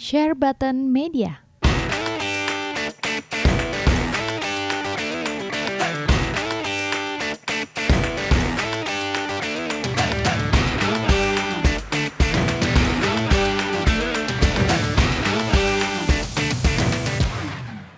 Share Button Media.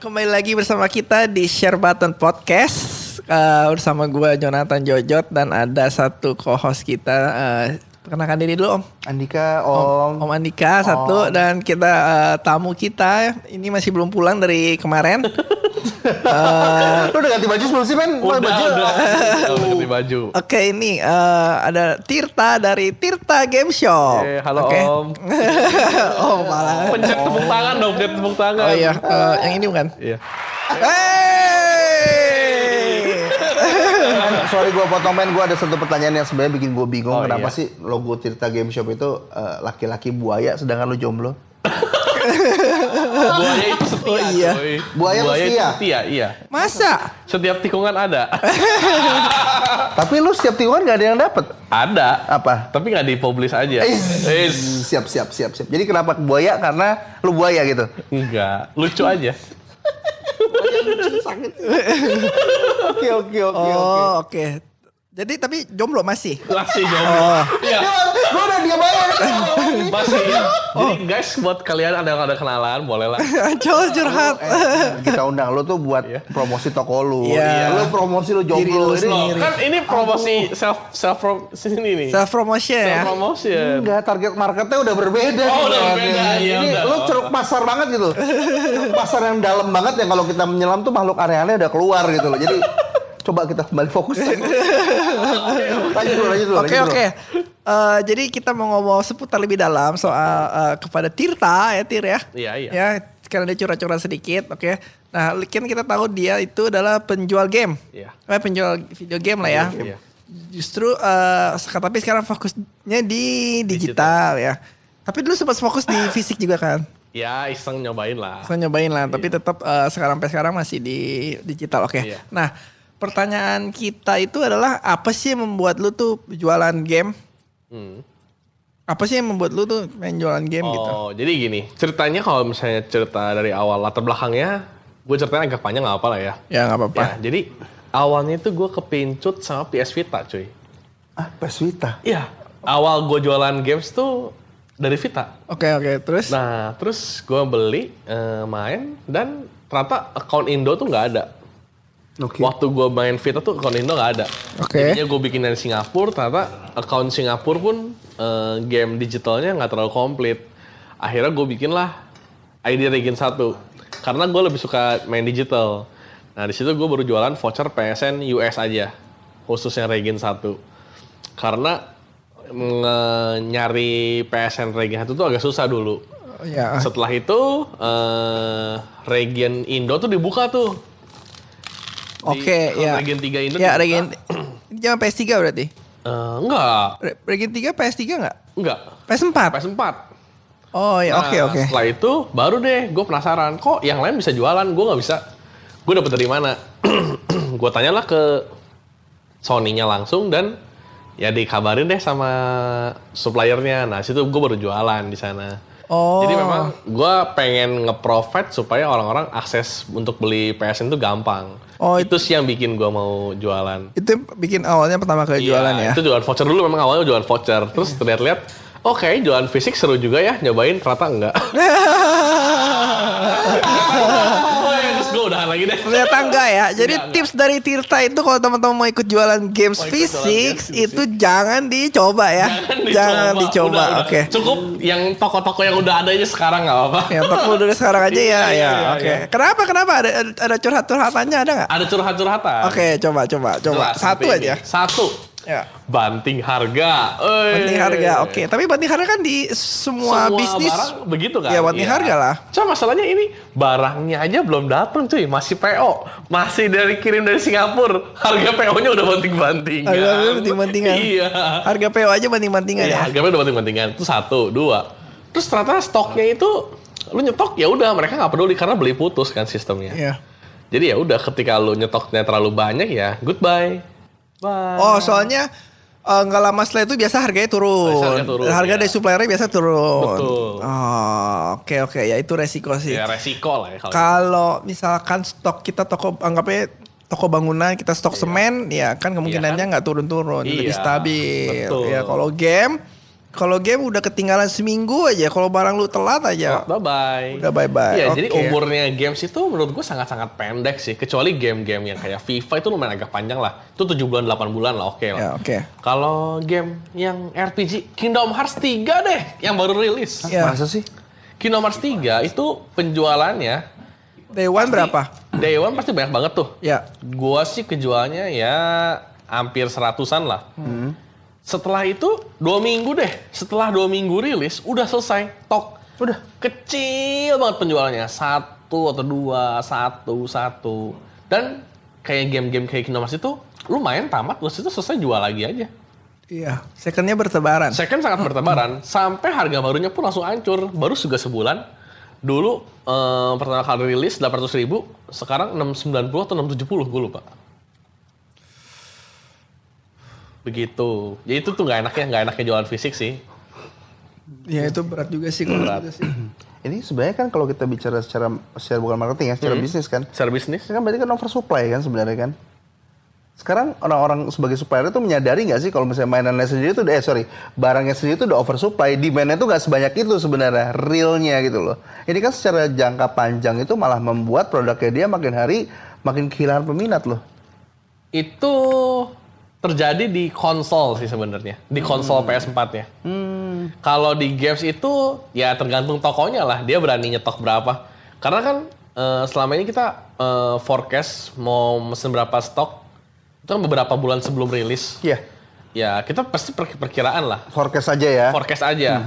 Kembali lagi bersama kita di Share Button Podcast uh, bersama gue Jonathan Jojot dan ada satu co-host kita. Uh, perkenalkan diri dulu Om. Andika, Om, Om. Om Andika satu dan kita uh, tamu kita ini masih belum pulang dari kemarin. uh, Lu udah ganti baju sebelum sih men? Udah, baju. udah. udah ganti baju. Oke ini uh, ada Tirta dari Tirta Game Shop. Eh, halo Oke. Om. oh malah. Pencet tepuk tangan dong, pencet tepuk tangan. Oh iya, uh, yang ini bukan? Iya. Hey! Sorry gue potong men, gue ada satu pertanyaan yang sebenarnya bikin gue bingung. Oh, Kenapa iya. sih logo Tirta Game Shop itu eh, laki-laki buaya sedangkan lu jomblo? Buaya itu setia, Oh, iya. coy. Buaya itu itu setia? setia, iya. Masa? Setiap tikungan ada. Tapi lu setiap tikungan gak ada yang dapet. ada. Apa? Tapi nggak dipublish aja. Is. Is. Siap, siap, siap, siap. Jadi kenapa buaya? Karena lu buaya gitu. Enggak. Lucu aja. Oke, oke, oke, oke. Oh oke. Jadi tapi jomblo masih? Masih jomblo. Oh. Iya. Gue udah diam aja. Masih. Jadi guys, buat kalian ada yang ada kenalan, boleh lah. Coba curhat. Eh, kita undang lu tuh buat Iya. promosi toko lu. Iya. Lu promosi lu jomblo. Ini sendiri. Loh, kan ini promosi self self prom sini nih. Self promotion ya. Self promotion. Enggak, target marketnya udah berbeda. Oh, udah berbeda, iya, Ini udah. lu ceruk pasar banget gitu. Pasar yang dalam banget yang kalau kita menyelam tuh makhluk aneh-aneh udah keluar gitu loh. Jadi coba kita kembali fokus. lanjut dulu, lanjut dulu. Oke oke. Eh, jadi kita mau ngomong seputar lebih dalam soal eh, kepada Tirta ya Tir ya. Iya, iya. Ya karena dia curhat-curhat sedikit. Oke. Nah kan kita tahu dia itu adalah penjual game. Iya. Eh, penjual video game lah ya. Iya. Justru eh, sek- tapi sekarang fokusnya di digital, ya. Tapi dulu sempat fokus di fisik juga kan. Ya, iseng nyobain lah. Saya nyobain lah, tapi tetap eh, sekarang sampai sekarang masih di digital. Oke. Iya. Nah, pertanyaan kita itu adalah apa sih yang membuat lu tuh jualan game? Hmm. Apa sih yang membuat lu tuh main jualan game gitu? Oh, jadi gini, ceritanya kalau misalnya cerita dari awal latar belakangnya, gue ceritanya agak panjang nggak apa lah ya. Ya nggak apa-apa. Ya, jadi awalnya itu gue kepincut sama PS Vita, cuy. Ah, Peswita. Iya, awal gue jualan games tuh dari Vita. Oke oke, terus? Nah, terus gue beli, eh, main, dan ternyata account Indo tuh nggak ada. Oke. Waktu gue main Vita tuh account Indo nggak ada. Oke. Jadinya gue bikin dari Singapura, ternyata account Singapura pun eh, game digitalnya nggak terlalu komplit. Akhirnya gue bikin lah ID Regen 1. Karena gue lebih suka main digital. Nah di situ gue baru jualan voucher PSN US aja. Khususnya Regen 1. Karena nyari PSN Regen 1 tuh agak susah dulu. ya. Setelah itu eh Regen Indo tuh dibuka tuh. Oke Di- ya. Regen 3 Indo Ya. Regen. Ini jangan PS3 berarti? Eh, enggak, Re- Regen 3 PS3 nggak? enggak. PS4? PS4. Oh ya oke Nah, oke. Setelah itu baru deh gue penasaran kok yang lain bisa jualan, gue nggak bisa. Gue dapet dari mana? gue tanyalah ke Sony-nya langsung dan ya dikabarin deh sama suppliernya. Nah situ gue baru jualan di sana. Oh. Jadi memang gue pengen nge-provide supaya orang-orang akses untuk beli PSN itu gampang. Oh, itu sih yang bikin gue mau jualan. Itu bikin awalnya pertama kali Iya, jualan ya? Itu jualan voucher dulu memang awalnya jualan voucher. Terus terlihat-lihat, oke jualan fisik seru juga ya, nyobain ternyata enggak. lagi deh. Ternyata enggak ya. Jadi Enggak, tips dari Tirta itu kalau teman-teman mau ikut jualan games Mau fisik games fisik. itu jangan dicoba ya. Jangan dicoba. Udah, udah. Oke. Cukup yang toko-toko yang udah ada aja sekarang nggak apa-apa. Ya toko dulu sekarang aja ya. Iya, Ya, iya, oke. iya. Kenapa? Kenapa ada ada curhat-curhatannya ada nggak? Ada curhat-curhatan. Oke, coba coba coba. Jelas, Satu aja. ini. Satu. Ya. Banting harga. Oi. Banting harga. Oke, tapi banting harga kan di semua, bisnis barang begitu kan? Ya, banting Iya. harga lah. Cuma masalahnya ini barangnya aja belum datang cuy, masih PO, masih dari kirim dari Singapura. Harga PO-nya udah banting-bantingan. Harga banting-bantingan. Iya. Harga PO aja banting-bantingan Iya, ya. harganya udah banting-bantingan. Itu satu, dua. Terus ternyata stoknya itu lu nyetok ya udah mereka nggak peduli karena beli putus kan sistemnya. Iya. Jadi ya udah ketika lu nyetoknya terlalu banyak ya goodbye. Bye. Oh, soalnya Eh, nggak lama setelah itu biasa harganya turun. Biasa harga turun, Harga ya. dari suppliernya biasa turun. Betul. Oh, oke oke ya itu resiko sih. Ya resiko lah ya kalau Kalau misalkan stok kita toko anggapnya toko bangunan kita stok semen ya kan kemungkinannya Iya kan? nggak turun-turun lebih Iya, stabil. betul. Ya kalau game kalau game udah ketinggalan seminggu aja kalau barang lu telat aja. Bye bye. Udah bye-bye, Iya, oke. jadi umurnya games itu menurut gue sangat-sangat pendek sih. Kecuali game-game yang kayak FIFA itu lumayan agak panjang lah. Itu 7 bulan 8 bulan lah oke lah. Ya oke. Kalau game yang RPG Kingdom Hearts 3 deh yang baru rilis. Ya. Masa sih? Kingdom Hearts 3 itu penjualannya Day one berapa? Day One pasti banyak banget tuh. Ya. Gua sih kejualnya ya hampir seratusan lah. Setelah itu dua minggu deh. Setelah dua minggu rilis udah selesai. Tok. Udah kecil banget penjualannya. Satu atau dua, satu, satu. Dan kayak game-game kayak Kingdom Hearts itu lumayan tamat. Terus itu selesai jual lagi aja. Iya. Secondnya bertebaran. Second sangat bertebaran. Sampai harga barunya pun langsung hancur. Baru juga sebulan. Dulu eh, pertama kali rilis 800 ribu. Sekarang 690 atau 670 gue lupa. Begitu. Jadi itu tuh nggak enaknya, nggak enaknya jualan fisik sih. Ya itu berat juga sih kalau Berat. gitu sih. Ini sebenarnya kan kalau kita bicara secara secara bukan marketing ya, secara bisnis kan. Secara bisnis. Kan berarti kan oversupply kan sebenarnya kan. Sekarang orang-orang sebagai supplier itu menyadari nggak sih kalau misalnya mainannya sendiri itu eh sorry barangnya sendiri itu udah oversupply, demandnya itu nggak sebanyak itu sebenarnya realnya gitu loh. Ini kan secara jangka panjang itu malah membuat produknya dia makin hari makin kehilangan peminat loh. Itu terjadi di konsol sih sebenarnya. Di konsol PS4 ya. Kalau di games itu ya tergantung tokonya lah. Dia berani nyetok berapa. Karena kan eh, selama ini kita eh, forecast mau mesen berapa stok. Itu kan beberapa bulan sebelum rilis. Iya. Ya kita pasti per- perkiraan lah. Forecast aja ya. Forecast aja.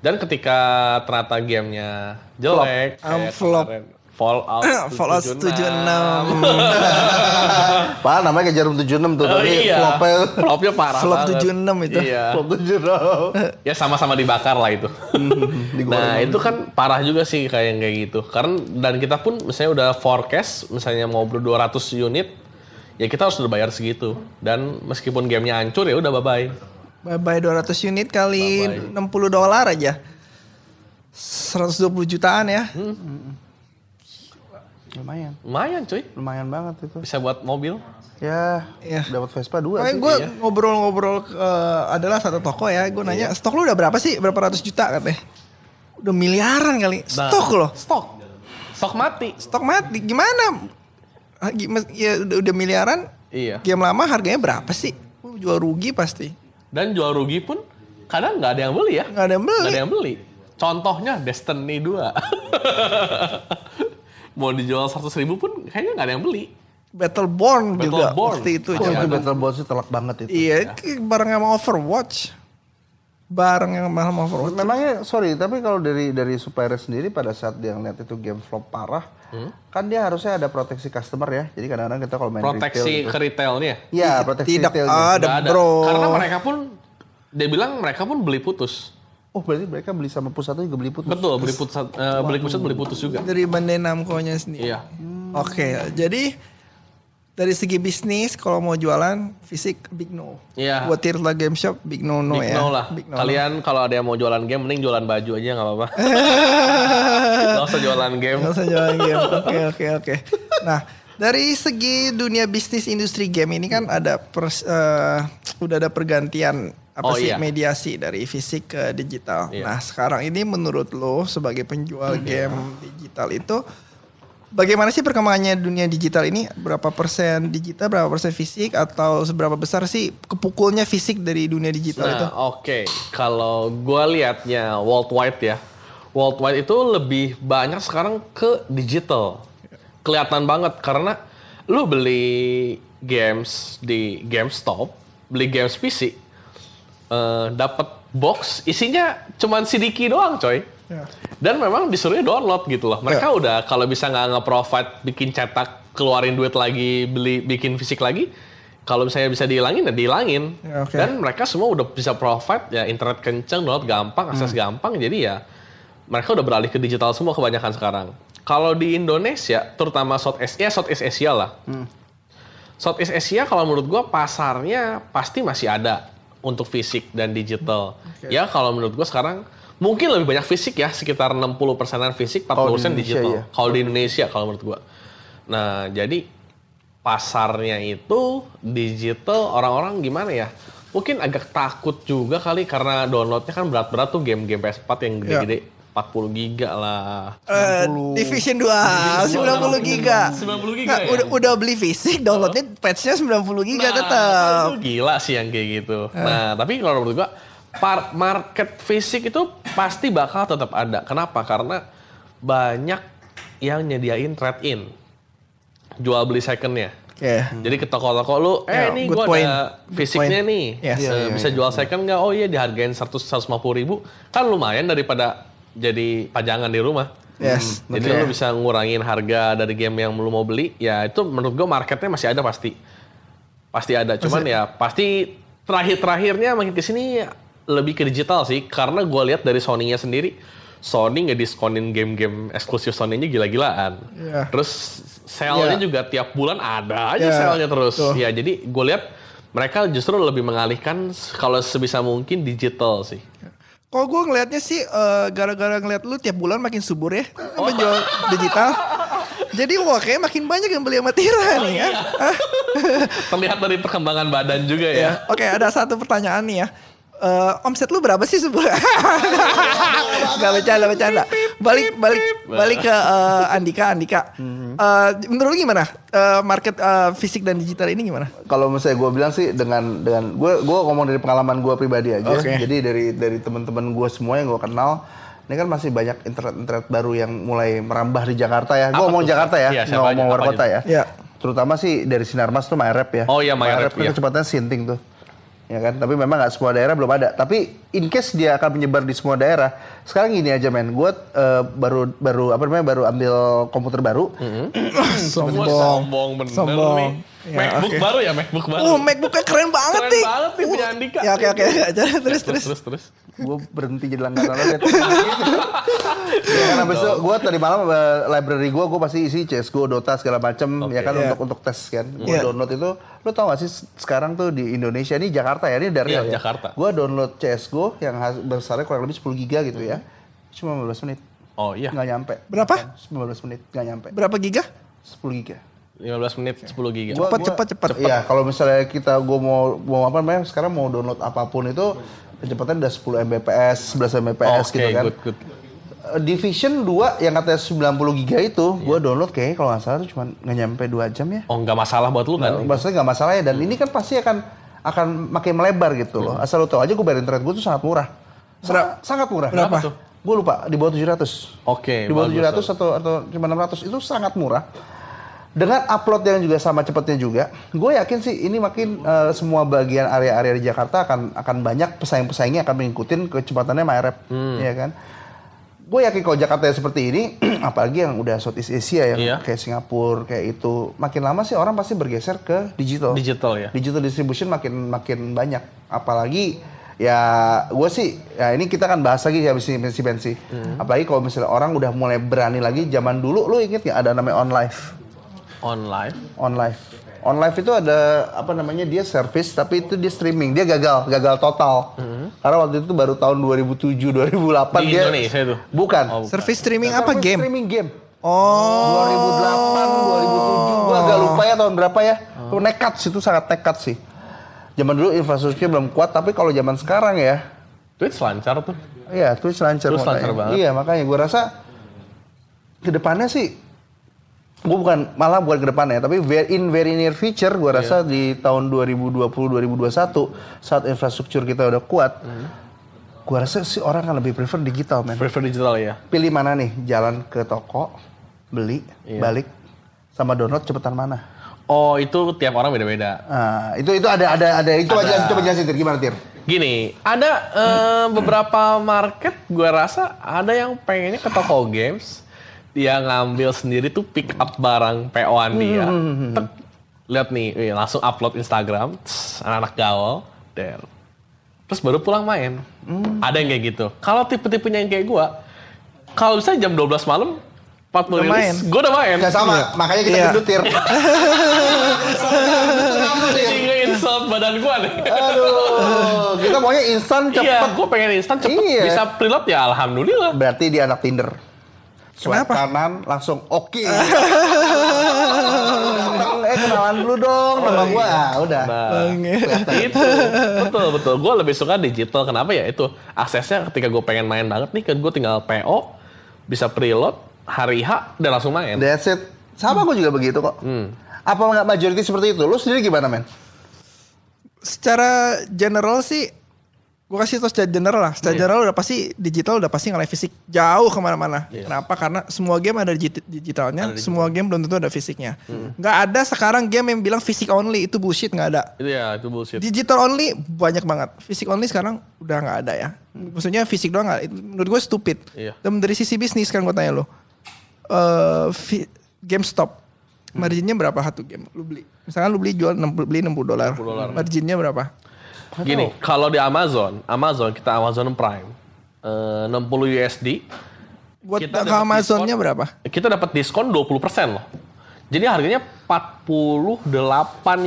Dan ketika ternyata gamenya jelek. Um, kayak flop. kemarin Fallout Fallout 76. 76. Pak namanya kayak jarum 76 tuh, Oh tapi iya. flopnya Flopnya parah Flop banget. 76 itu. Iya. flop 76. Ya sama-sama dibakar lah itu. nah itu kan parah juga sih kayak yang kayak gitu. Karena dan kita pun misalnya udah forecast, misalnya mau ber 200 unit, ya kita harus udah bayar segitu. Dan meskipun gamenya hancur ya udah bye bye. Bye bye 200 unit kali 60 dolar aja. 120 jutaan ya. Lumayan, Lumayan cuy, lumayan banget itu. bisa buat mobil. Ya, Iya. dapat Vespa dua sih. gue ngobrol-ngobrol eh, adalah satu toko ya. Gue nanya stok lu udah berapa sih? Berapa ratus juta katanya? Udah miliaran kali. Nah, Stok loh. Stok. Stok mati. Stok mati. Gimana? Gim- Ya udah, udah miliaran. Iya. Game lama harganya berapa sih? Jual rugi pasti. Dan jual rugi pun kadang nggak ada yang beli ya. Nggak ada yang beli. Nggak ada yang beli. Contohnya Destiny 2. Mau dijual 100 ribu pun kayaknya nggak ada yang beli. Battleborn juga Battleborn. waktu itu. Oh, itu Battlebot sih telak banget itu. Iya, kayak bareng sama Overwatch. Bareng yang sama Overwatch. Memangnya sorry, tapi kalau dari dari supplier sendiri pada saat dia ngeliat itu game flop parah, kan dia harusnya ada proteksi customer ya. Jadi kadang-kadang kita kalau main Proteksi retail gitu. ke retailnya. Iya, proteksi Tidak retailnya. ada, Nggak bro. Karena mereka pun dia bilang mereka pun beli putus. Oh, berarti mereka beli sama pusat juga beli putus. Betul, beli putus eh, beli pusat beli putus juga. Dari Bandai Namco-nya sendiri. Iya. Oke, jadi dari segi bisnis kalau mau jualan fisik big no. Iya. Buat Tirta Game Shop big no no Big ya. no lah. Big no. Kalian kalau ada yang mau jualan game mending jualan baju aja nggak apa-apa. Gak usah jualan game. Nggak usah jualan game. Oke oke oke. Nah dari segi dunia bisnis industri game ini kan ada pers- eh, udah ada pergantian apa Oh, sih iya. mediasi dari fisik ke digital. Iya. Nah sekarang ini menurut lo sebagai penjual game digital itu bagaimana sih perkembangannya dunia digital ini? Berapa persen digital, berapa persen fisik atau seberapa besar sih kepukulnya fisik dari dunia digital itu? Nah, oke. Kalau gua liatnya worldwide ya. Worldwide itu lebih banyak sekarang ke digital. Kelihatan banget karena lu beli games di GameStop, beli games PC, eh, dapat box isinya cuman CD-key doang, coy. Ya. Dan memang disuruhnya download gitu loh. Mereka udah kalau bisa nggak nge-provide bikin cetak, keluarin duit lagi, beli bikin fisik lagi, kalau misalnya bisa dihilangin ya dihilangin. Ya, oke. Dan mereka semua udah bisa provide ya internet kenceng, download gampang, akses Hmm. gampang. Jadi ya mereka udah beralih ke digital semua kebanyakan sekarang. Kalau di Indonesia, terutama Southeast Asia, Southeast Asia lah. Hmm. Southeast Asia kalau menurut gua pasarnya pasti masih ada. Untuk fisik dan digital. Ya kalau menurut gue sekarang mungkin lebih banyak fisik ya, sekitar 60 persenan fisik, 40 Kalau di persen digital. iya. Kalau di Indonesia kalau menurut gue. Nah jadi pasarnya itu digital orang-orang gimana ya? Mungkin agak takut juga kali karena downloadnya kan berat-berat tuh game-game PS4 yang gede-gede. 40 giga lah. Eh, Division 2 90 giga. 90 giga ya? udah udah beli fisik, downloadnya patchnya 90 giga tetap. Itu gila sih yang kayak gitu. Nah, tapi kalau menurut gua par- market fisik itu pasti bakal tetap ada. Kenapa? Karena banyak yang nyediain trade in. Jual beli secondnya. Oke. Jadi ke toko-toko lu, eh Ya, ini point. ada fisiknya point. nih. Yes. Eh, Iya, iya, bisa iya. jual second nggak? Oh iya dihargain 100 150 ribu. Kan lumayan daripada jadi pajangan di rumah. Yes. Jadi lu bisa ngurangin harga dari game yang lu mau beli, ya itu menurut gua marketnya masih ada pasti. Pasti ada, cuman ya pasti terakhir-terakhirnya makin ke sini lebih ke digital sih. Karena gua lihat dari Sony-nya sendiri, Sony ngediskonin game-game eksklusif Sony-nya gila-gilaan. Iya. Terus sale-nya Iya. juga tiap bulan ada aja Iya, sale-nya terus. betul. Ya jadi gue lihat mereka justru lebih mengalihkan kalau sebisa mungkin digital sih. Kalau gue ngelihatnya sih eh, gara-gara ngeliat lu tiap bulan makin subur ya menjual digital. Jadi wah kayak makin banyak yang beli sama Tira nih ya. Hah? Terlihat dari perkembangan badan juga ya. Ya, Oke ada satu pertanyaan nih ya. Eh, omset lu berapa sih sebulan? Gak bercanda bercanda. Balik balik balik ke eh, Andika Andika. Eh, menurut lu gimana Eh, market eh, fisik dan digital ini gimana? Kalau misalnya gue bilang sih dengan dengan gue gue ngomong dari pengalaman gue pribadi aja. Oke. Jadi dari dari teman-teman gue semua yang gue kenal, ini kan masih banyak internet-internet baru yang mulai merambah di Jakarta ya. Gue ngomong tuh? Jakarta ya, Iya, aja? ngomong luar kota ya. Iya. Terutama sih dari Sinarmas tuh MyRap ya. Oh iya, MyRap, kan iya. kecepatannya sinting tuh. Ya kan, tapi memang nggak semua daerah belum ada. Tapi in case dia akan menyebar di semua daerah, sekarang gini aja men, gue eh, baru baru apa namanya baru ambil komputer baru. Sombong. sombong bener Sombong. nih. Ya, MacBook oke. baru ya, MacBook baru. Oh, MacBooknya keren banget Keren nih. banget nih punya Uh, Andika. Ya oke oke. terus terus terus. terus terus. gue berhenti jadi langganan lo ya kan habis itu gue tadi malam eh, library gue gue pasti isi CSGO, Dota segala macem ya kan Iya. untuk untuk tes kan. Gue Iya. download itu, lo tau gak sih sekarang tuh di Indonesia ini Jakarta ya ini dari Iya, ya. Jakarta. Gue download CSGO yang besarnya kurang lebih 10 giga gitu ya. Cuma 15 menit. Oh iya, Nggak nyampe. Berapa? 15 menit nggak nyampe. Berapa giga? 10 giga. 15 menit 10 giga. Gua- Cepat, gua- cepat, cepat. Iya, kalau misalnya kita gue mau mau apa namanya sekarang mau download apa pun itu kecepatan udah 10 Mbps, 11 Mbps Oke, gitu kan. good good. Uh, Division 2 yang katanya 90 giga itu, gue download kayaknya kalau nggak salah tuh cuma nggak nyampe 2 jam ya. Oh nggak masalah buat lu kan? Maksudnya nggak masalah ya, dan ini kan pasti akan akan makin melebar gitu loh. Asal lo tau aja gue bayar internet gue tuh sangat murah. Sangat, sangat murah. Berapa tuh? Gue lupa, di bawah 700. Oke, Di bawah bagus, 700 atau, atau cuma 600, itu sangat murah. Dengan upload yang juga sama cepatnya juga, gue yakin sih ini makin eh, semua bagian area-area di Jakarta akan akan banyak pesaing-pesaingnya akan mengikuti kecepatannya MyRap, Hmm. ya kan? Gue yakin kalau Jakarta seperti ini, apalagi yang udah Southeast Asia yang Iya. kayak Singapura kayak itu, makin lama sih orang pasti bergeser ke digital. Digital ya. Digital distribution makin makin banyak, apalagi ya gue sih ya ini kita kan bahas lagi ya pensi pensi pensi. Hmm. Apalagi kalau misalnya orang udah mulai berani lagi zaman dulu lu inget nggak ada namanya on live. On live. On live. On live itu ada apa namanya dia service tapi itu dia streaming. Dia gagal, gagal total. Karena waktu itu baru tahun 2007 2008 Hmm. Di dia Indonesia itu? Bukan. Oh, Service streaming apa Service game? Streaming game. Oh. 2008, 2007, gua agak lupa ya tahun berapa ya. Itu nekat sih, itu sangat nekat sih. Zaman dulu infrastrukturnya belum kuat, tapi kalau zaman sekarang ya, Twitch lancar tuh. iya Twitch lancar. Twitch lancar banget. Iya makanya gue rasa ke depannya sih, gue bukan malah bukan ke depannya, tapi very, in very near future, gue rasa di tahun 2020-2021 saat infrastruktur kita udah kuat, gue rasa sih orang akan lebih prefer digital, men. Prefer digital ya. Pilih mana nih, jalan ke toko, beli, Iya. balik, sama download cepetan mana? Oh itu tiap orang beda-beda. Nah, itu itu ada ada ada itu aja coba jelasin gimana Tir? Gini, ada eh, beberapa market gue rasa ada yang pengennya ke toko games, dia ngambil sendiri tuh pick up barang PO-an dia. Tek, lihat nih, wih, langsung upload Instagram, tss, anak-anak gaul, der. Terus baru pulang main. Ada yang kayak gitu. Kalau tipe-tipenya yang kayak gue, kalau bisa jam 12 malam, 40 Udah main. gue udah main. Gak sama, makanya kita Iya. gendut Tir. Jadi nge-install badan gue nih. Aduh, kita maunya instan Iya, cepet. gue pengen instan cepet Iya. bisa preload ya alhamdulillah. Berarti dia anak Tinder. Swipe Kenapa? kanan langsung oke. eh kenalan dulu dong nama gua. Ah, udah. Nah, itu betul betul. Gue lebih suka digital. Kenapa ya? Itu aksesnya ketika gue pengen main banget nih, kan gue tinggal PO, bisa preload hari H dan langsung main. That's it. Sama gua juga begitu kok. Hmm. Apa nggak majority seperti itu? Lu sendiri gimana men? Secara general sih, gue kasih tau secara general lah. Secara Iya. general udah pasti digital udah pasti ngalahin fisik jauh ke mana-mana. Iya. Kenapa? Karena semua game ada digi- digitalnya, Ada digital. semua game belum tentu ada fisiknya. Hmm. Nggak ada sekarang game yang bilang fisik only itu bullshit nggak ada. Itu ya, itu bullshit. Digital only banyak banget. Fisik only sekarang udah nggak ada ya. Maksudnya fisik doang nggak. itu Menurut gue stupid. Iya. Dan dari sisi bisnis kan gue tanya lo. Eh fi- GameStop. Marginnya berapa satu game lu beli? Misalkan lu beli jual 60 beli 60 dolar. 60 dolar. Marginnya berapa? Gini, kalau di Amazon, Amazon kita Amazon Prime, eh, 60 USD, Buat Kita ke Amazonnya diskon. berapa? kita dapat diskon 20% loh. Jadi harganya 48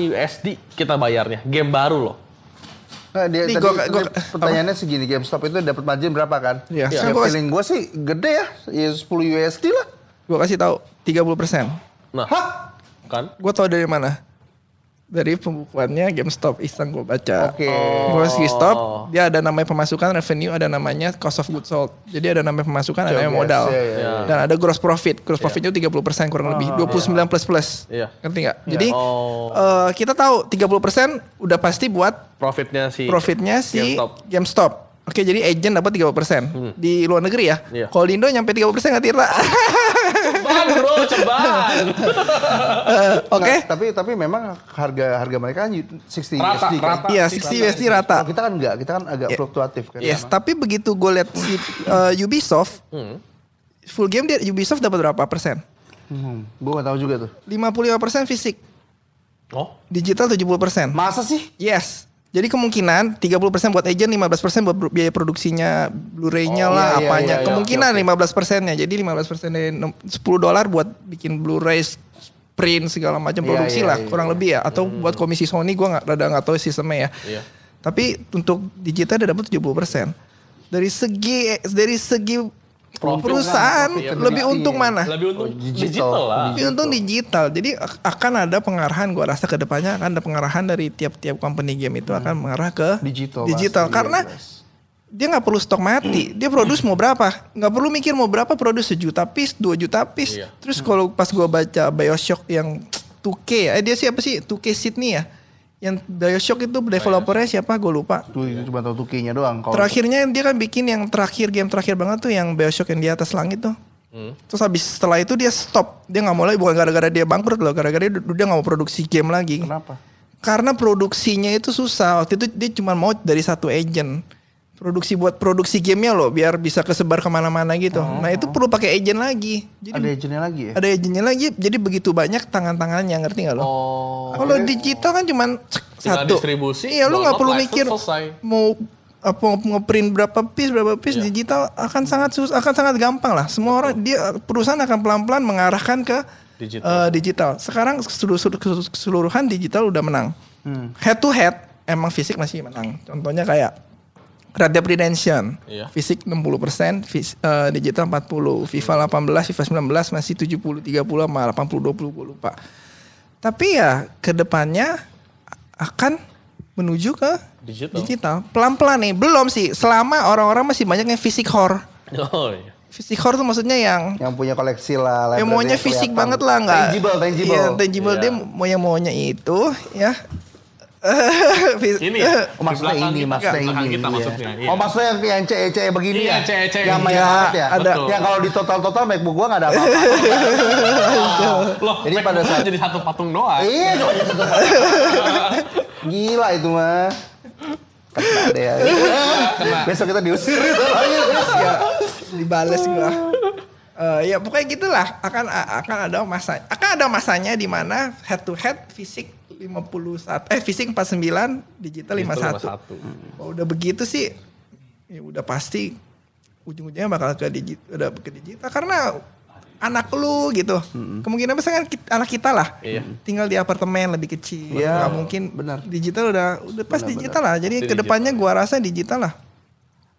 USD kita bayarnya. Game baru loh. Nah, dia Nih, tadi, gua- gua- pertanyaannya segini GameStop itu dapat margin berapa kan? Iya, Ya, sekarang gua- feeling gue sih gede ya, ya 10 USD lah. Gue kasih tahu 30%. Nah, Hah? kan? Gue tau dari mana? Dari pembukuannya GameStop iseng gue baca. Oke. Gue Oh. GameStop, dia ada namanya pemasukan revenue, ada namanya cost of goods sold. Jadi ada namanya pemasukan, ada namanya modal. iya, iya, Dan ada gross profit. Gross profitnya 30% kurang lebih. 29 plus plus. Iya. Ngerti nggak? Jadi Oh. eh, kita tahu 30% udah pasti buat Profitnya si profitnya si GameStop. GameStop. Oke, jadi agent dapat 30% di luar negeri ya. Iya. Kalau di Indo nyampe 30% nggak Tirta? Ceban bro, ceban. Oke. Nah, tapi tapi memang harga harga mereka kan 60 Rata, USD kan. rata. Iya, 60 USD rata. Kalau kita kan enggak, kita kan agak Ya. fluktuatif kan. Yes, tapi begitu gue lihat si uh, Ubisoft, Hmm. full game dia Ubisoft dapat berapa persen? Hmm, gue gak tahu juga tuh. 55% fisik, Oh, digital 70%. Masa sih? Yes. Jadi kemungkinan 30% buat agent, 15% buat biaya produksinya, Blu-ray-nya Oh, lah, iya, iya, apanya. iya, iya. kemungkinan Oke, 15 persennya. Jadi 15 persen dari enam- 10 dolar buat bikin Blu-ray, print segala macam Iya, produksi iya, lah, iya. kurang lebih ya. Atau buat komisi Sony, gue nggak rada nggak tahu sistemnya ya. iya. Tapi untuk digital dia dapat 70 persen. Dari segi dari segi Profit perusahaan kan, profit. lebih untung mana? Lebih untung Oh, digital. digital. lah. Lebih untung digital. Jadi ak- akan ada pengarahan gua rasa ke depannya akan ada pengarahan dari tiap-tiap company game itu akan mengarah ke Digital, Digital pasti, karena jelas. dia nggak perlu stok mati. Dia produce mau berapa? Nggak perlu mikir mau berapa produce sejuta piece, dua juta piece. Iya. Terus kalau pas gua baca BioShock yang 2K ya, eh dia siapa sih? 2K Sydney ya? Yang BioShock itu developernya siapa? Gue lupa. Tuh itu cuma tahu tukinya doang. Kalau Terakhirnya dia kan bikin yang terakhir game terakhir banget tuh yang Bioshock yang di atas langit tuh. Hmm. Terus habis setelah itu dia stop. Dia nggak mau lagi bukan gara-gara dia bangkrut loh, gara-gara dia, dia nggak mau produksi game lagi. kenapa? Karena produksinya itu susah. Waktu itu dia cuma mau dari satu agent. Produksi buat produksi gamenya loh, biar bisa kesebar ke mana-mana gitu. Nah itu perlu pakai agent lagi. Jadi Ada agentnya lagi ya? ada agentnya lagi. Jadi begitu banyak tangan-tangannya, ngerti nggak lo? Oh. Kalau digital kan cuman Tinggal satu. distribusi, Iya, lu nggak perlu mikir selesai. mau apa ngeprint berapa piece berapa piece Iya. digital akan sangat sus akan sangat gampang lah. Semua orang dia perusahaan akan pelan-pelan mengarahkan ke Digital. eh, digital. Sekarang seluruh- seluruh- keseluruhan digital udah menang. Hmm. Head to head emang fisik masih menang. Contohnya kayak Red Dead Redemption, Iya. fisik 60%, fis- eh, digital 40, FIFA 18, FIFA 19 masih 70, 30 sama 80, 20 gue lupa. Tapi ya ke depannya akan menuju ke Digital. digital. Pelan-pelan nih, belum sih. Selama orang-orang masih banyak yang fisik horror. Oh iya. Fisik horror tuh maksudnya yang Yang punya koleksi lah. yang maunya yang fisik kelihatan. banget lah nggak Tangible, tangible. Iya, tangible Iya. dia mau yang maunya itu ya Ini ya? Oh, maksudnya ini, kita. maksudnya ini. kita iya. maksudnya, iya. Oh, maksudnya yang, yang CE-CE begini Iya, ya? Yang banyak Iya, banget ya? ada. Betul. Yang kalau di total-total MacBook gua nggak ada apa-apa. Loh, Jadi pada saat- jadi satu patung doang. iya. Gila itu mah. Kena deh ya. Besok kita diusir. ya dibales gua Eh, ya pokoknya gitulah akan akan ada masa akan ada masanya di mana head to head fisik 51 eh fisik 49 digital 51 51. kalau udah begitu sih ya udah pasti ujung-ujungnya bakal ke digital udah ke digital karena anak lu gitu. Kemungkinan besar kan anak kita lah. Iya. Tinggal di apartemen lebih kecil. Iya, Nggak mungkin benar. digital udah udah pas digital lah. Jadi Pasti ke depannya gua rasa digital lah.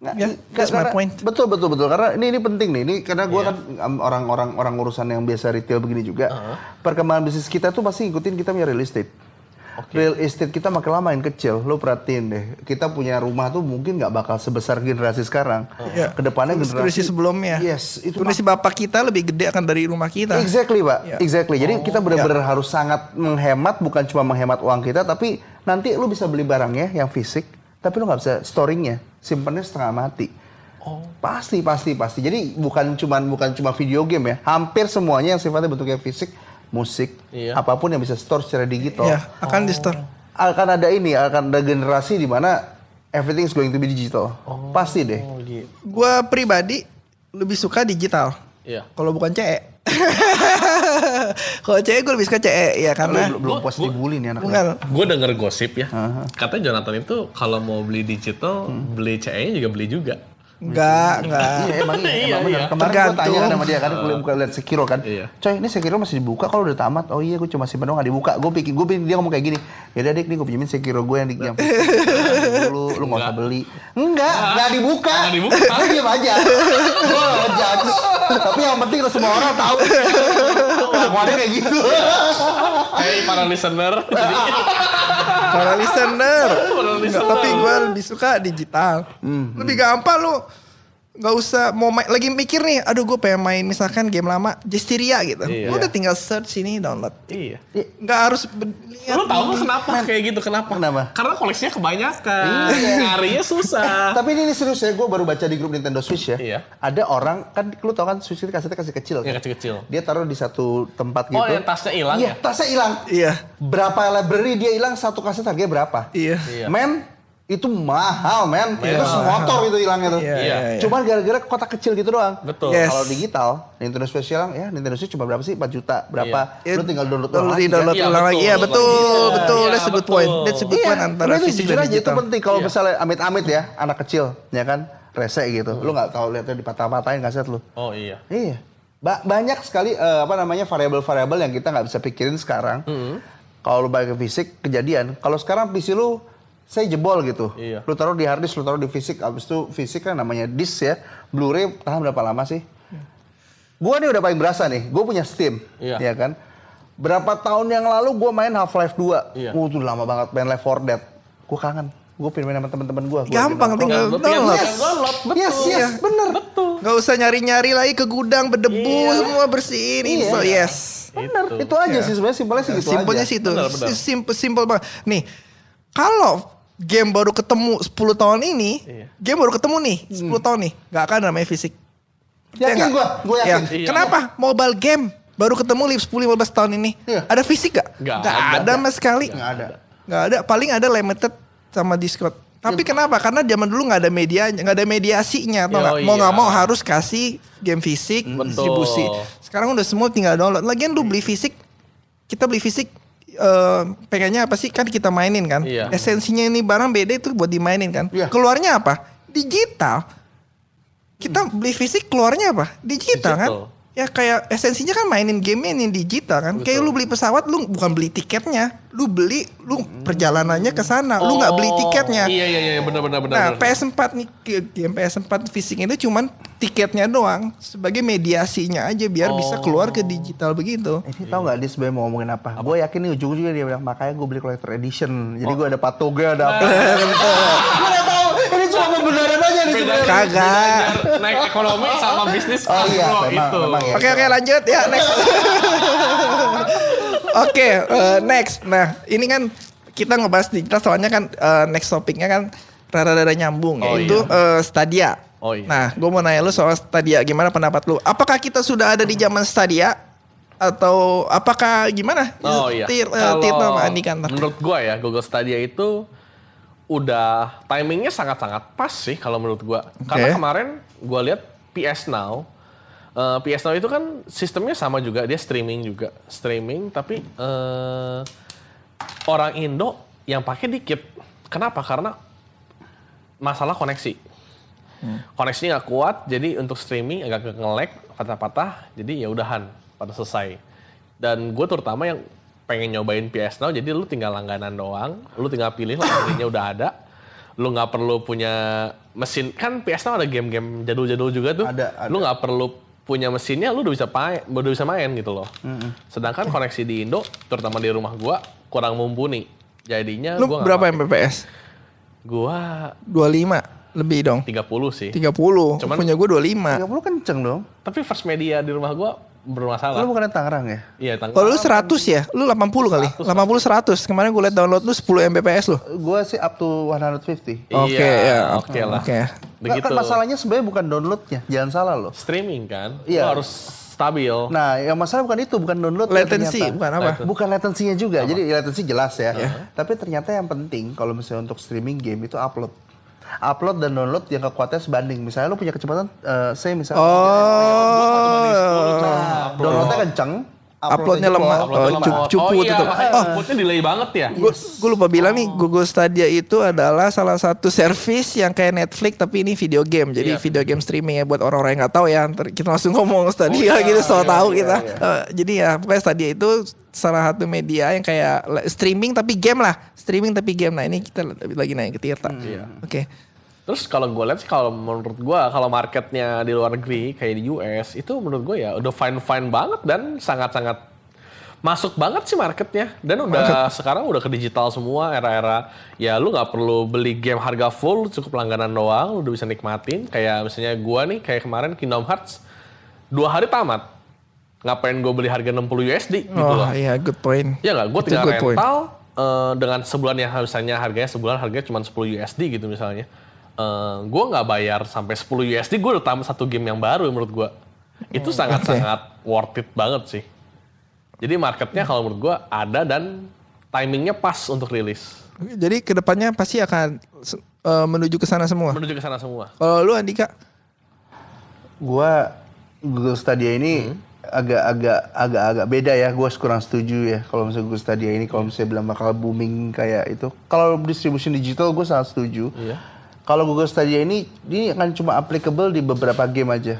Nggak, Ya, my karena- point. Betul betul betul karena ini ini penting nih. Ini karena gua kan um, orang-orang orang urusan yang biasa retail begini juga. Perkembangan bisnis kita tuh pasti ngikutin kita punya real estate. Real estate kita makin lama makin kecil. Lo perhatiin deh. Kita punya rumah tuh mungkin nggak bakal sebesar generasi sekarang. Iya. Ke depannya generasi Generasi sebelumnya. Yes, itu Generasi bapak kita lebih gede akan dari rumah kita. Exactly, Pak. Ya. Exactly. Jadi kita benar-benar harus sangat menghemat, bukan cuma menghemat uang kita, tapi nanti lu bisa beli barangnya yang fisik, tapi lu nggak bisa storingnya, simpannya setengah mati. Oh. Pasti, pasti, pasti. Jadi bukan cuma bukan cuma video game ya, hampir semuanya yang sifatnya bentuknya fisik, musik, Iya. apa pun yang bisa store secara digital. Ya, akan di store. Akan ada ini, akan ada generasi di mana everything is going to be digital. Pasti deh. Oh gitu. Gua pribadi lebih suka digital. Iya. Kalau bukan CE. Kalau CE gue lebih suka CE ya karena belum belum puas dibully nih anaknya. bukan Gue denger gosip ya. Katanya Jonathan itu kalau mau beli digital, beli CE-nya juga beli juga. Enggak enggak. Iya emang iya, Iya, emang bener. iya. Kemarin gue tanya kan sama dia kan, gue buka lihat Sekiro kan. Iya. Coy ini Sekiro masih dibuka kalau udah tamat. Oh iya gue cuma simpen doang gak dibuka. Gue pikir gue dia ngomong kayak gini. Ya udah dik nih gue pinjemin Sekiro gue yang di yang dulu lu nggak usah beli. Enggak, nggak dibuka. Nggak dibuka. Lu diam aja. Gue judge. Tapi yang penting lu semua orang tahu. Kelakuannya kayak gitu. Hey para listener. Para listener. Tapi gue lebih suka digital. Lebih gampang lu nggak usah mau main, lagi mikir nih, aduh gue pengen main misalkan game lama Justiria gitu. Iya. Lu udah tinggal search ini download. iya. Nggak harus lihat Lu tau ini. gak kenapa kayak gitu? Kenapa? Kenapa? Karena koleksinya kebanyakan. Nyarinya susah. Tapi ini, ini serius ya, gue baru baca di grup Nintendo Switch ya. Iya. Ada orang, kan lu tau kan Switch itu kasetnya kasih kecil kan? Yang kecil-kecil. Dia taruh di satu tempat gitu. Oh, yang tasnya hilang Iya, ya? tasnya hilang. Iya. Berapa library dia hilang satu kaset harganya berapa? Iya. Iya. Men, itu mahal men. Itu semotor itu hilangnya tuh. Iya, Iya. iya, iya. Cuma gara-gara kotak kecil gitu doang. Betul. Yes. Kalau digital, Nintendo Switch hilang ya Nintendo Switch cuma berapa sih? 4 juta. Berapa? Ya, Lu tinggal download download, ulang lagi. download Iya, ulang lagi. betul, Iya betul, That's a good betul. point. That's a good point antara fisik dan aja itu digital. penting kalau Iya. misalnya amit-amit ya anak kecil ya kan rese gitu. Lu nggak tahu lihatnya dipatah-patahin kaset lu. Oh iya. Iya. Ba- banyak sekali eh, apa namanya variabel-variabel yang kita nggak bisa pikirin sekarang. Kalau lu balik ke fisik kejadian. Kalau sekarang PC lu saya jebol gitu. Iya. Lu taruh di hard disk, lu taruh di fisik, abis itu fisik kan namanya disk ya. Blu-ray tahan berapa lama sih? Gua nih udah paling berasa nih. Gue punya Steam, Iya. ya kan. Berapa tahun yang lalu gue main Half-Life 2. Iya. Wah, itu lama banget main Left 4 Dead. Gue kangen. Gue pengen main sama teman-teman gue. Gampang tinggal Lu tinggal download. tinggal download. Betul. Yes, yes, bener. Betul. Nggak usah nyari-nyari lagi ke gudang berdebu Iya. semua bersihin. Iya. Info yes. Bener, Itu. itu aja sih sebenarnya simpelnya sih gitu Simpelnya sih itu. Simple simple banget. Nih, kalau game baru ketemu 10 tahun ini, Iya. game baru ketemu nih 10 tahun nih, nggak akan namanya fisik. Yakin Ya nggak? gua, gua Ya. yakin. Iya. Kenapa? Mobile game baru ketemu li 10-15 tahun ini. Iya. Ada fisik gak? Nggak Nggak ada. ada sama sekali. Nggak ada. Nggak ada. Paling ada limited sama Discord. Tapi kenapa? Karena zaman dulu nggak ada media, nggak ada mediasinya, atau Oh, nggak? Mau nggak iya. mau harus kasih game fisik, Betul. distribusi. Sekarang udah semua tinggal download. Lagian lu beli fisik, kita beli fisik, eh, pengennya apa sih? Kan kita mainin kan. Iya. Esensinya ini barang beda itu buat dimainin kan. Iya. Keluarnya apa? Digital. Kita beli fisik keluarnya apa? Digital, kan? Ya kayak esensinya kan mainin game ini digital kan. Kayak lu beli pesawat lu bukan beli tiketnya, lu beli lu perjalanannya ke sana, lu nggak beli Oh, tiketnya. Iya iya iya benar benar benar. Nah, benar. PS4 nih game PS4 fisik itu cuman tiketnya doang sebagai mediasinya aja biar bisa keluar ke digital begitu. Ini tau gak dia sebenarnya mau ngomongin apa? Gue yakin nih ujung-ujungnya dia bilang makanya gue beli collector edition. Jadi gue ada patoga, ada apa. gue tau. Ini cuma pembenaran sebenarnya. Kagak. naik ekonomi sama bisnis Oh iya, memang- itu. memang ya. Oke oke lanjut ya next. Oke eh, next. Nah ini kan kita ngebahas digital soalnya kan eh, next topiknya kan rada-rada nyambung Oh, yaitu eh, Stadia. Oh, iya. Nah gue mau nanya lu soal Stadia gimana pendapat lu? Apakah kita sudah ada di zaman Stadia atau apakah gimana? Oh iya. Tir, Kalau sama Andi Kantor. menurut gua ya Google Stadia itu udah timingnya sangat-sangat pas sih kalau menurut gua. Karena Oke. kemarin gua lihat PS Now eh, PS Now itu kan sistemnya sama juga, dia streaming juga, streaming tapi eh, orang Indo yang pakai dikit. Kenapa? Karena masalah koneksi. Koneksinya nggak kuat, jadi untuk streaming agak nge-lag, patah-patah, jadi ya udahan pada selesai. Dan gue terutama yang pengen nyobain PS Now, jadi lu tinggal langganan doang, lu tinggal pilih library-nya udah ada, lu nggak perlu punya mesin, kan PS Now ada game-game jadul-jadul juga tuh, Ada, ada. lu nggak perlu punya mesinnya, lu udah bisa main, udah bisa main gitu loh. Sedangkan koneksi di Indo, terutama di rumah gua kurang mumpuni. Jadinya Lu gua berapa. Mbps? Gua 25 lebih dong. 30 sih. 30. Cuman- Punya gue 25. 30 kenceng dong. Tapi first media di rumah gua bermasalah. Lu bukannya Tangerang ya? Iya, tanggal. Kalau lu 100 ya, lu 80 kali. 80 100. Kemarin gue liat download lu 10 Mbps lu. Gue sih up to 150. Iya, Oke, ya. Oke lah. Oke. Begitu. Kan masalahnya sebenarnya bukan downloadnya, jangan salah loh. streaming kan, Iya. lu harus stabil. Nah, yang masalah bukan itu, bukan download. Latency bukan apa? Bukan latensinya juga. Jadi latency jelas ya. Tapi ternyata yang penting kalau misalnya untuk streaming game itu upload. Upload dan download yang kekuatannya sebanding. Misalnya lu punya kecepatan, eh saya misalnya Oh. nah, downloadnya kenceng, Uploadnya lemah. Uploadnya Oh, lemah. cup- cupu oh, iya, itu. makanya Oh. delay banget ya. Gue lupa bilang nih Google Stadia itu adalah salah satu service yang kayak Netflix tapi ini video game. Jadi Iya. video game streaming ya buat orang-orang yang nggak tahu ya. Ntar kita langsung ngomong Stadia gitu so tahu kita. Eh, jadi ya pokoknya Stadia itu salah satu media yang kayak streaming tapi game lah. Streaming tapi game. Nah ini kita lagi nanya ke Tirta. Iya. Oke. Terus kalau gue lihat sih kalau menurut gue kalau marketnya di luar negeri kayak di US itu menurut gue ya udah fine fine banget dan sangat sangat masuk banget sih marketnya dan udah sekarang udah ke digital semua era-era ya lu nggak perlu beli game harga full cukup langganan doang lu udah bisa nikmatin kayak misalnya gua nih kayak kemarin Kingdom Hearts dua hari tamat ngapain gue beli harga 60 USD gitu Oh loh iya good point. Ya nggak, gue tinggal point. rental eh, dengan sebulan yang misalnya harganya sebulan harganya cuma 10 USD gitu misalnya. Eh gue nggak bayar sampai 10 USD, gue udah tamat satu game yang baru menurut gue. Itu sangat-sangat worth it banget sih. Jadi marketnya kalau menurut gue ada dan timingnya pas untuk rilis. Jadi ke depannya pasti akan eh, menuju ke sana semua. Menuju ke sana semua. Kalau lu Andika, Gua Google Stadia ini agak-agak agak-agak beda ya. Gue kurang setuju ya kalau misalnya Google Stadia ini kalau misalnya bilang bakal booming kayak itu. Kalau distribusi digital gue sangat setuju. Iya. Kalau Google Stadia ini ini akan cuma applicable di beberapa game aja.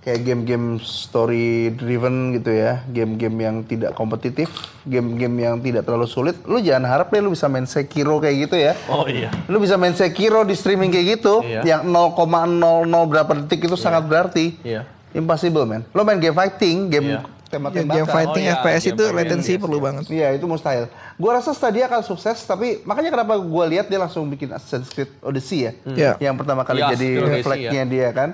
Kayak game-game story driven gitu ya, game-game yang tidak kompetitif, game-game yang tidak terlalu sulit. Lu jangan harap deh lu bisa main Sekiro kayak gitu ya. Oh iya. Lu bisa main Sekiro di streaming kayak gitu, Iya. yang 0,00 berapa detik itu sangat berarti. Iya. Impossible, man. Lo main game fighting, game Iya. Tembak-tembakan. game fighting iya, FPS game itu fighting, latency yes, perlu yes. banget. Iya, itu mustahil. Gua rasa Stadia akan sukses, tapi makanya kenapa gua lihat dia langsung bikin Assassin's Creed Odyssey ya. Iya. Yang pertama kali Iya, jadi refleksnya dia kan.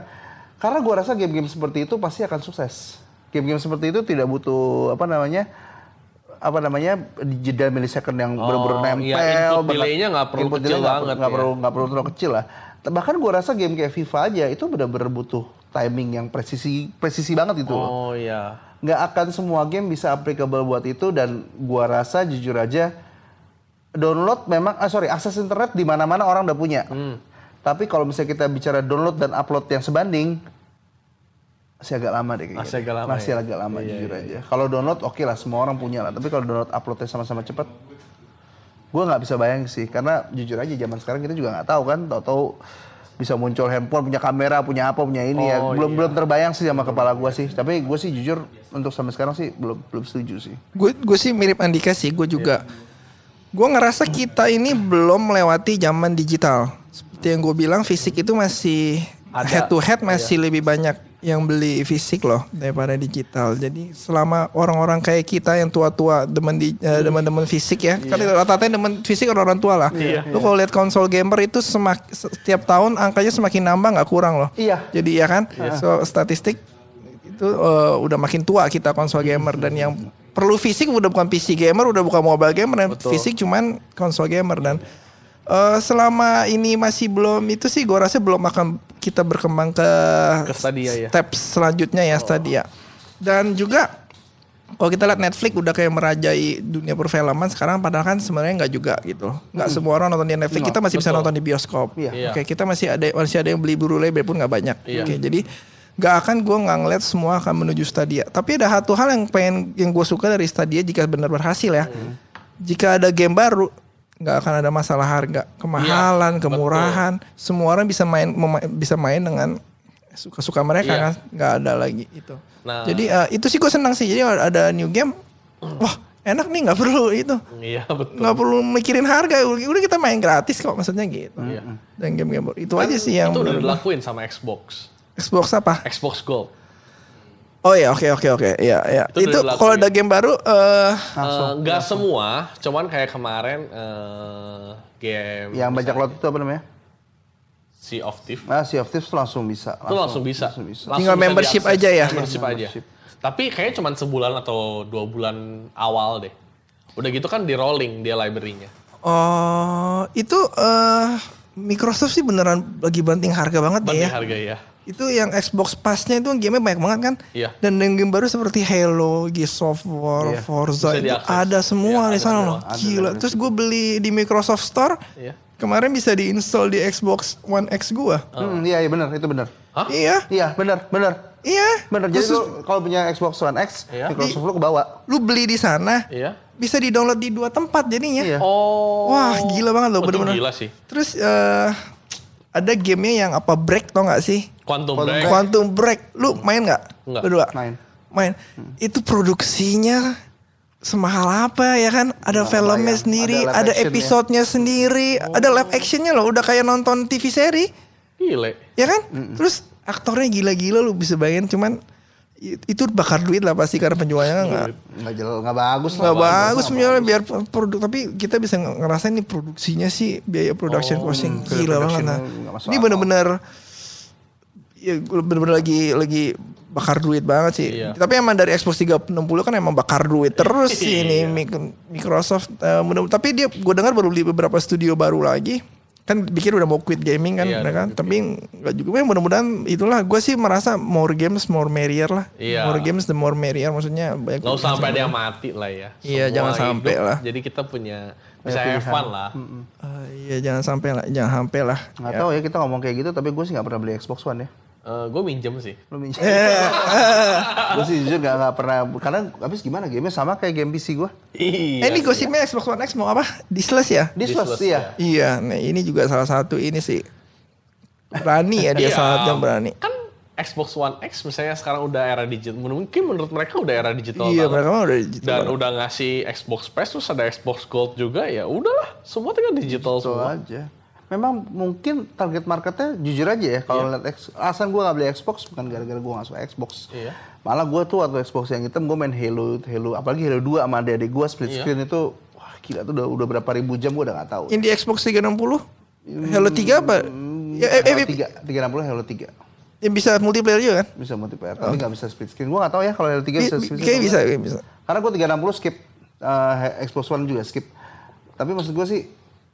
Karena gua rasa game-game seperti itu pasti akan sukses. Game-game seperti itu tidak butuh apa namanya apa namanya di jeda milisecond yang Oh, bener-bener iya, nempel. input banget. delay-nya nggak perlu Input kecil banget, perlu- nggak ya. perlu nggak perlu terlalu kecil lah. Bahkan gua rasa game kayak FIFA aja itu bener-bener butuh timing yang presisi presisi banget itu loh Oh iya. Nggak akan semua game bisa applicable buat itu dan gua rasa jujur aja download memang ah sorry akses internet di mana-mana orang udah punya. Tapi kalau misalnya kita bicara download dan upload yang sebanding masih agak lama deh. Masih agak lama Masih ya? agak lama Iya, jujur iya, aja. Kalau download oke lah semua orang punya lah. Tapi kalau download uploadnya sama-sama cepat gua nggak bisa bayang sih karena jujur aja zaman sekarang kita juga nggak tahu kan tahu-tahu bisa muncul handphone punya kamera punya apa punya ini ya Oh, belum iya. belum terbayang sih sama kepala gua sih tapi gue sih jujur untuk sampai sekarang sih belum belum setuju sih Gue gue sih mirip Andika sih, gue juga. Gue ngerasa kita ini belum melewati zaman digital. Seperti yang gue bilang, fisik itu masih Ada. head to head masih lebih banyak yang beli fisik loh daripada digital. Jadi selama orang-orang kayak kita yang tua-tua demen di eh, demen-demen fisik ya, kan rata-rata yang demen fisik orang-orang tua lah. Lu kalau lihat konsol gamer itu semak, setiap tahun angkanya semakin nambah nggak kurang loh. Iya. Jadi ya kan, so statistik itu eh, udah makin tua kita konsol gamer dan yang perlu fisik udah bukan PC gamer, udah bukan mobile gamer dan fisik cuman konsol gamer dan eh, selama ini masih belum itu sih gue rasa belum akan kita berkembang ke, Ke Stadia ya? step selanjutnya ya Stadia. Dan juga kalau kita lihat Netflix udah kayak merajai dunia perfilman sekarang padahal kan sebenarnya nggak juga gitu. Nggak semua orang nonton di Netflix, kita masih bisa betul. nonton di bioskop. Iya. Iya. Oke, kita masih ada masih ada yang beli Blu-ray pun nggak banyak. Iya. Oke, jadi nggak akan gue nggak ngeliat semua akan menuju Stadia. Tapi ada satu hal yang pengen yang gue suka dari Stadia jika benar berhasil ya. Jika ada game baru, nggak akan ada masalah harga, kemahalan, Iya, kemurahan. Semua orang bisa main mema- bisa main dengan suka-suka mereka Iya. kan, nggak ada lagi itu. Nah. Jadi eh, itu sih gue senang sih. Jadi ada new game, wah enak nih nggak perlu itu, Iya betul. nggak perlu mikirin harga. Udah kita main gratis kok maksudnya gitu. Iya. Dan game-game itu aja sih yang itu udah dilakuin sama Xbox. Xbox apa? Xbox Gold. Oh ya oke oke oke ya ya. Itu Itu, udah kalau ada game baru eh Eh, Nggak semua, cuman kayak kemarin eh, game Yang bajak laut itu apa namanya? Sea of Thieves Ah, Sea of Thieves langsung bisa. itu langsung bisa. Langsung bisa. Langsung Tinggal bisa membership diakses. aja ya? Membership aja. Tapi kayaknya cuma sebulan atau dua bulan awal deh. Udah gitu kan di rolling dia library-nya. oh itu eh Microsoft sih beneran lagi banting harga banget Banting ya. harga ya. Itu yang Xbox Pass-nya itu game banyak banget kan? Iya. Dan yang game baru seperti Halo, Gears of War, Iya. Forza Bisa itu diakses. ada semua Iya, di sana loh. Gila. Terus gue beli di Microsoft Store. Iya. Kemarin bisa diinstal di Xbox One X gua. Hmm, iya iya benar, itu benar. Hah? Iya, Iya, benar, benar. iya. Benar. Jadi Khusus lu kalau punya Xbox One X, Iya. Microsoft lu kebawa. lu beli di sana, Iya. bisa di-download di dua tempat jadinya. Iya. Oh. Wah, gila banget loh Oh, bener-bener. gila sih. Terus eh ada gamenya yang apa break tau gak sih? Quantum, Quantum Break. Quantum Break. Lu main nggak? Nggak. Berdua? Main. Main. Itu produksinya semahal apa ya kan? Ada filmnya bayang. sendiri, Ada ada, episodenya sendiri, ada live actionnya loh. Udah kayak nonton TV seri, Gile. ya kan? Terus aktornya gila-gila lu bisa bayangin. Cuman itu bakar duit lah pasti karena penjualnya nggak Nggak jelas, nggak bagus lah. nggak bagus penjualnya biar produk tapi kita bisa ng- ngerasain nih produksinya sih biaya production costing gila banget nah. Ini akal. Bener-bener ya bener-bener lagi lagi bakar duit banget sih. Iya. Tapi emang dari Xbox 360 kan emang bakar duit terus sih ini Iya. Mic- Microsoft. eh, bener- tapi dia gue dengar baru beli beberapa studio baru lagi. Kan pikir udah mau quit gaming kan, Iya, ya kan? Tapi nggak juga. Ya, mudah-mudahan itulah. Gue sih merasa more games more merrier lah. Iya. More games the more merrier. Maksudnya banyak. Nggak usah sampai yang mati lah ya. Iya, Semua jangan sampai hidup. lah. Jadi kita punya bisa have fun lah. Ah, iya jangan sampai lah, jangan sampai lah. Nggak tahu ya kita ngomong kayak gitu, tapi gue sih nggak pernah beli Xbox One ya. Gue minjem sih. Lu minjem. gue sih jujur nggak nggak pernah, karena habis gimana gamenya sama kayak game PC gue. eh Iya. ini gosipnya Xbox One X mau apa? Disles ya? Displus Displus, iya. Iya, nah ini juga salah satu ini sih. Berani ya dia Iya, saatnya berani. Kan Xbox One X misalnya sekarang udah era digital. Mungkin menurut mereka udah era digital. Iya, banget. mereka mah udah digital. Dan banget. udah ngasih Xbox Pass terus ada Xbox Gold juga ya udahlah semua tinggal digital Itu semua. aja. Memang mungkin target marketnya jujur aja ya kalau lihat X, alasan gue nggak beli Xbox bukan gara-gara gue nggak suka Xbox. Iya. Malah gue tuh waktu Xbox yang hitam gue main Halo, Halo apalagi Halo 2 sama adik gue split Iya. screen itu wah gila tuh udah, udah berapa ribu jam gue udah nggak tahu. Yang di Xbox 360 Halo 3 apa? Ya, eh, eh, Halo eh, 3, 360 Halo 3 yang bisa multiplayer juga kan? bisa multiplayer tapi nggak bisa split screen. Gue nggak tahu ya kalau Halo 3 bisa split screen. bisa, kayak bisa. Karena gue 360 skip eh, Xbox One juga skip. Tapi maksud gue sih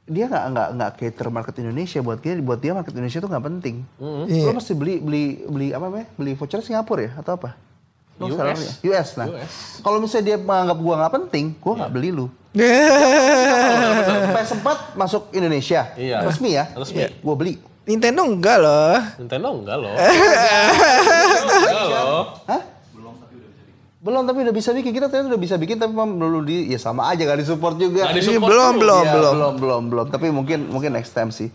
dia nggak nggak nggak cater market Indonesia buat dia buat dia market Indonesia tuh nggak penting. Iya. Lo mesti beli beli beli apa namanya? Beli voucher Singapura ya atau apa? Lo US. US nah. Kalau misalnya dia menganggap gua nggak penting, gua nggak beli lu. PS4 masuk Indonesia. Iya. Resmi ya? Resmi. Gua beli. Nintendo enggak loh. Nintendo enggak loh. enggak loh. Hah? Belum tapi udah bisa bikin kita ternyata udah bisa bikin tapi memang belum di ya sama aja gak disupport juga. Ini disupport belum, belum, Ya, belum. belum belum belum tapi mungkin mungkin next time sih.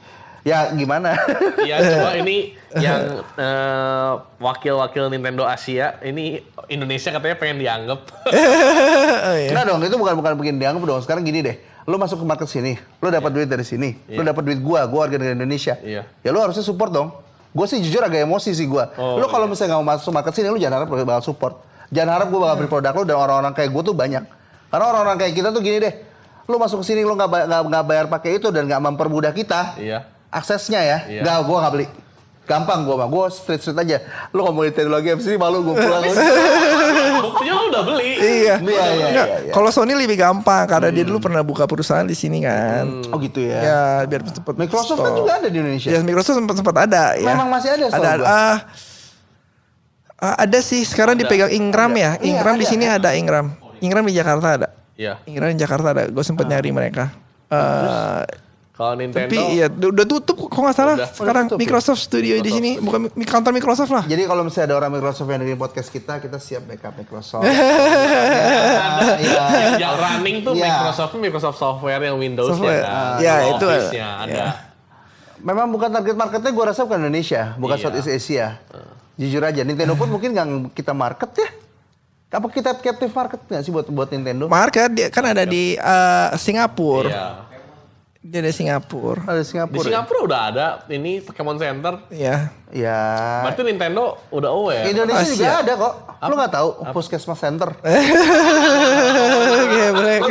Ya gimana? Iya, cuma ini yang eh, wakil-wakil Nintendo Asia, ini Indonesia katanya pengen dianggap. Oh, iya. Enggak dong, itu bukan bukan bikin dianggap dong. Sekarang gini deh, lu masuk ke market sini, lu dapat duit dari sini, lu Iya. dapat duit gua, gua warga negara Indonesia. Iya. Ya lu harusnya support dong. Gue sih jujur agak emosi sih gua. Oh, lu kalau misalnya nggak mau masuk market sini, lu jangan harap bakal support. Jangan harap gua bakal beli produk lu dan orang-orang kayak gua tuh banyak. Karena orang-orang kayak kita tuh gini deh, lu masuk ke sini lu nggak nggak bayar pakai itu dan nggak mempermudah kita. Iya. Aksesnya ya, Iya. nggak gua nggak beli. Gampang gua mah, gua street street aja. Lu ngomongin teknologi MC malu gua pulang. Buktinya lu udah beli. Iya. Iya, iya, iya, iya. Kalau Sony lebih gampang karena dia dulu pernah buka perusahaan di sini kan. oh gitu ya. Ya, biar cepet. Microsoft kan juga ada di Indonesia. Ya, Microsoft sempat sempat ada ya. Memang masih ada, Ada gua. ah, ah, ada sih sekarang Ada. dipegang Ingram ya. Iya, Ingram di ada. sini ada Ingram. Ingram di Jakarta ada. Iya. Ingram di Jakarta ada. Gue sempet nyari mereka. Eh, Kalau Nintendo Tapi iya udah tutup kok nggak salah. Udah. Sekarang Udah tutup ya? Microsoft Studio di sini bukan mi- kantor Microsoft lah. Jadi kalau misalnya ada orang Microsoft yang dengerin podcast kita, kita siap backup Microsoft. ada Iya. yang running tuh Iya. Microsoft Microsoft software yang Windows Software. ya kan. Ya, Kalau itu Office-nya ada. ada. Ya. Memang bukan target marketnya gue rasa bukan Indonesia, bukan Iya. Southeast Asia. Jujur aja, Nintendo pun mungkin nggak kita market ya. Apa kita captive market nggak sih buat buat Nintendo? Market dia kan ada di eh, Singapura. Iya. Dia di Singapura. Ada Di Singapura. ya? Singapura udah ada ini Pokemon Center. Iya. Ya. Berarti Nintendo udah aware. Indonesia Asia. juga ada kok. Lu nggak tahu Puskesmas Center? Oke, boleh. Lu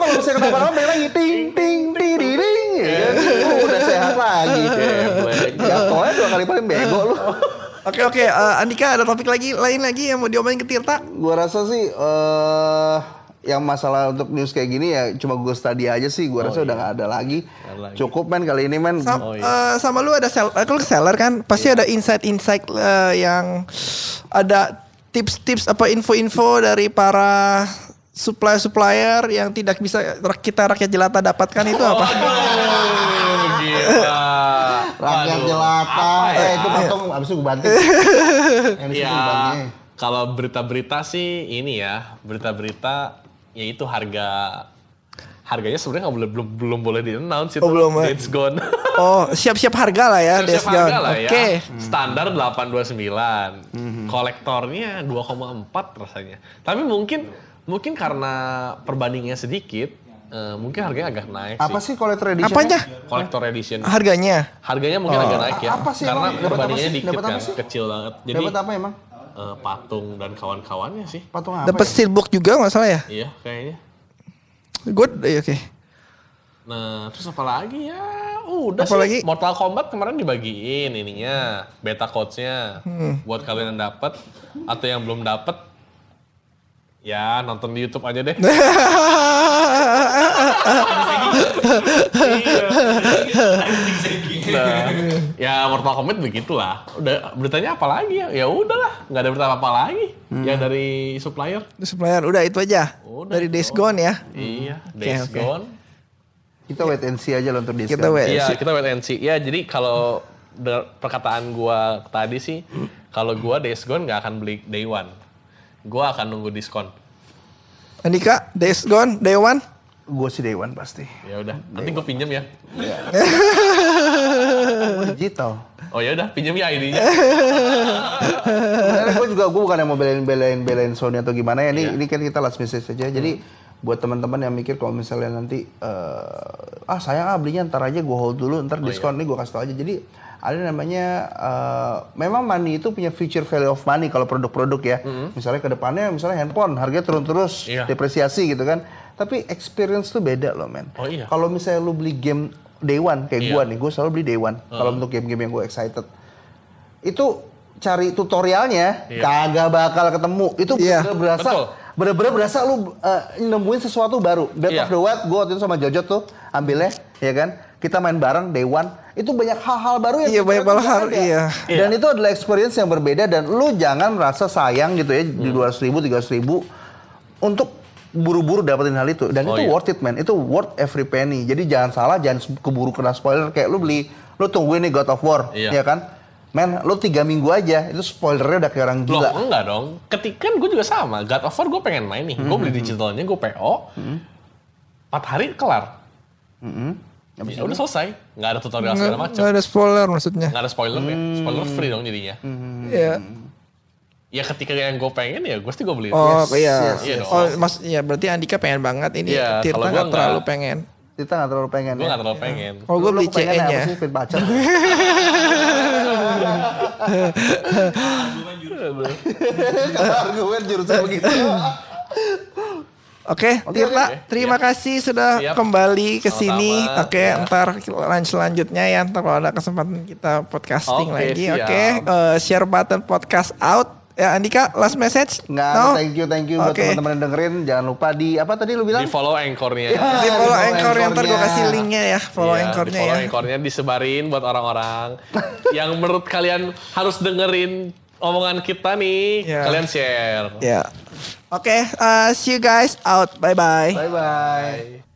kalau misalnya kenapa-napa ting ting ting ting ya udah sehat lagi. Jatuhnya dua kali paling bego lu. Oke oke, eh, Andika ada topik lagi lain lagi yang mau diomongin ke Tirta? Gua rasa sih eh yang masalah untuk news kayak gini ya cuma gue study aja sih. Gua rasa udah nggak ada lagi. Lagi. Cukup men kali ini men. Sam- Oh, eh, sama lu ada sel, eh, lu seller kan, pasti ada insight-insight eh, yang ada tips-tips apa info-info dari para supplier-supplier yang tidak bisa kita rakyat jelata dapatkan itu apa? Aduh, gila. Rakyat Waduh, jelata. ya? Eh itu potong abis itu gue banting. Ya, kalau berita-berita sih ini ya, berita-berita yaitu harga harganya sebenarnya nggak boleh belum belum boleh di announce itu. Oh, belum, eh. It's gone. Oh, siap-siap harga lah ya, Siap-siap Days Gone. harga lah Oke. ya. Standar 829. Kolektornya 2,4 rasanya. Tapi mungkin mungkin karena perbandingannya sedikit, eh, mungkin harganya agak naik Apa sih. sih collector edition? Apanya? Collector edition. Harganya? Harganya mungkin agak naik ya. Apa sih karena perbandingannya sih? dikit kan, sih? kecil banget. Jadi Dapat apa emang? eh, patung dan kawan-kawannya sih. Patung apa? Dapat ya? steelbook juga nggak salah ya? Iya, kayaknya. Good, eh, oke. Nah, terus apa lagi ya? Udah Apa sih. lagi? Mortal Kombat kemarin dibagiin ininya, beta codes-nya. Hmm. Buat kalian yang dapat atau yang belum dapat ya nonton di YouTube aja deh. nah, ya Mortal Kombat begitulah. Udah beritanya apa lagi ya? Ya udahlah, nggak ada berita apa lagi yang dari supplier. supplier udah itu aja. Udah, Dari Days Gone ya. Iya, Days oke. Gone. Kita wait and see aja loh untuk Kita diskon. wait. Iya, see. kita wait and see. Ya, jadi kalau perkataan gua tadi sih, kalau gua Days Gone nggak akan beli day one. Gua akan nunggu diskon. Andika, Days Gone, Day One. Gue sih day one pasti. Ya udah, nanti gua pinjam ya. Gua digital. Oh ya udah, pinjam ya ID-nya. Sebenarnya gue juga gue bukan yang mau belain belain belain Sony atau gimana ya. Ini Iya. ini kan kita last message aja. Jadi buat teman-teman yang mikir kalau misalnya nanti eh, ah sayang ah belinya ntar aja gue hold dulu ntar diskon nih gue kasih tau aja. Jadi ada namanya eh, memang money itu punya future value of money kalau produk-produk ya. Misalnya ke depannya misalnya handphone harganya turun terus Iya. depresiasi gitu kan. Tapi experience tuh beda loh men. Oh, iya. Kalau misalnya lu beli game day one kayak Iya. gua nih, gue selalu beli day one. Kalau untuk game-game yang gue excited itu cari tutorialnya Iya. kagak bakal ketemu. Itu Iya. bener-bener berasa Betul. bener-bener berasa lu uh, nemuin sesuatu baru. Dead Iya. of the Wild gue waktu itu sama Jojo tuh ambilnya ya kan. Kita main bareng day one. Itu banyak hal-hal baru yang Iya, banyak hal, iya. Dan itu adalah experience yang berbeda dan lu jangan merasa sayang gitu ya Hmm. di 200 ribu, 300 ribu untuk buru-buru dapetin hal itu dan Oh, itu iya. worth it man itu worth every penny jadi jangan salah jangan keburu kena spoiler kayak lu beli lu tungguin nih God of War Iya. ya kan men lu tiga minggu aja itu spoilernya udah kayak orang Loh, gila enggak dong. Ketika kan gue juga sama. God of War gue pengen main nih. Gue beli digitalnya, gue PO. Empat hari kelar. Mm-mm. Ya udah selesai. Nggak ada tutorial segala macam. nggak ada spoiler maksudnya. Nggak ada spoiler ya. Spoiler free dong jadinya. Iya. Ya ketika yang gue pengen ya gue pasti gue beli. Oh Yes, iya. yes, yes. Oh mas, iya berarti Andika pengen banget ini. Iya, Tirta nggak terlalu nggak. pengen. kita nggak terlalu pengen Gue ya nggak terlalu pengen. Oh gue beli sih pengen pacar argumen jurusan begitu Oke, Oke, Tirta, oke. terima Iya. kasih sudah Siap. kembali ke sini. Oke, ya. ntar lunch selanjutnya ya. Ntar kalau ada kesempatan kita podcasting Oke, lagi. Oke, eh, share button podcast out. Ya, Andika, last message? Nggak, No? thank you, thank you buat Oke. teman-teman yang dengerin. Jangan lupa di apa tadi lu bilang? Di follow anchornya. Ya. Di follow Di follow anchor yang ntar gue kasih linknya ya. Follow Iya, anchornya di follow ya. anchornya disebarin buat orang-orang yang menurut kalian harus dengerin omongan kita nih. Iya. Kalian share. Ya. Oke, uh, see you guys out. Bye bye. Bye bye.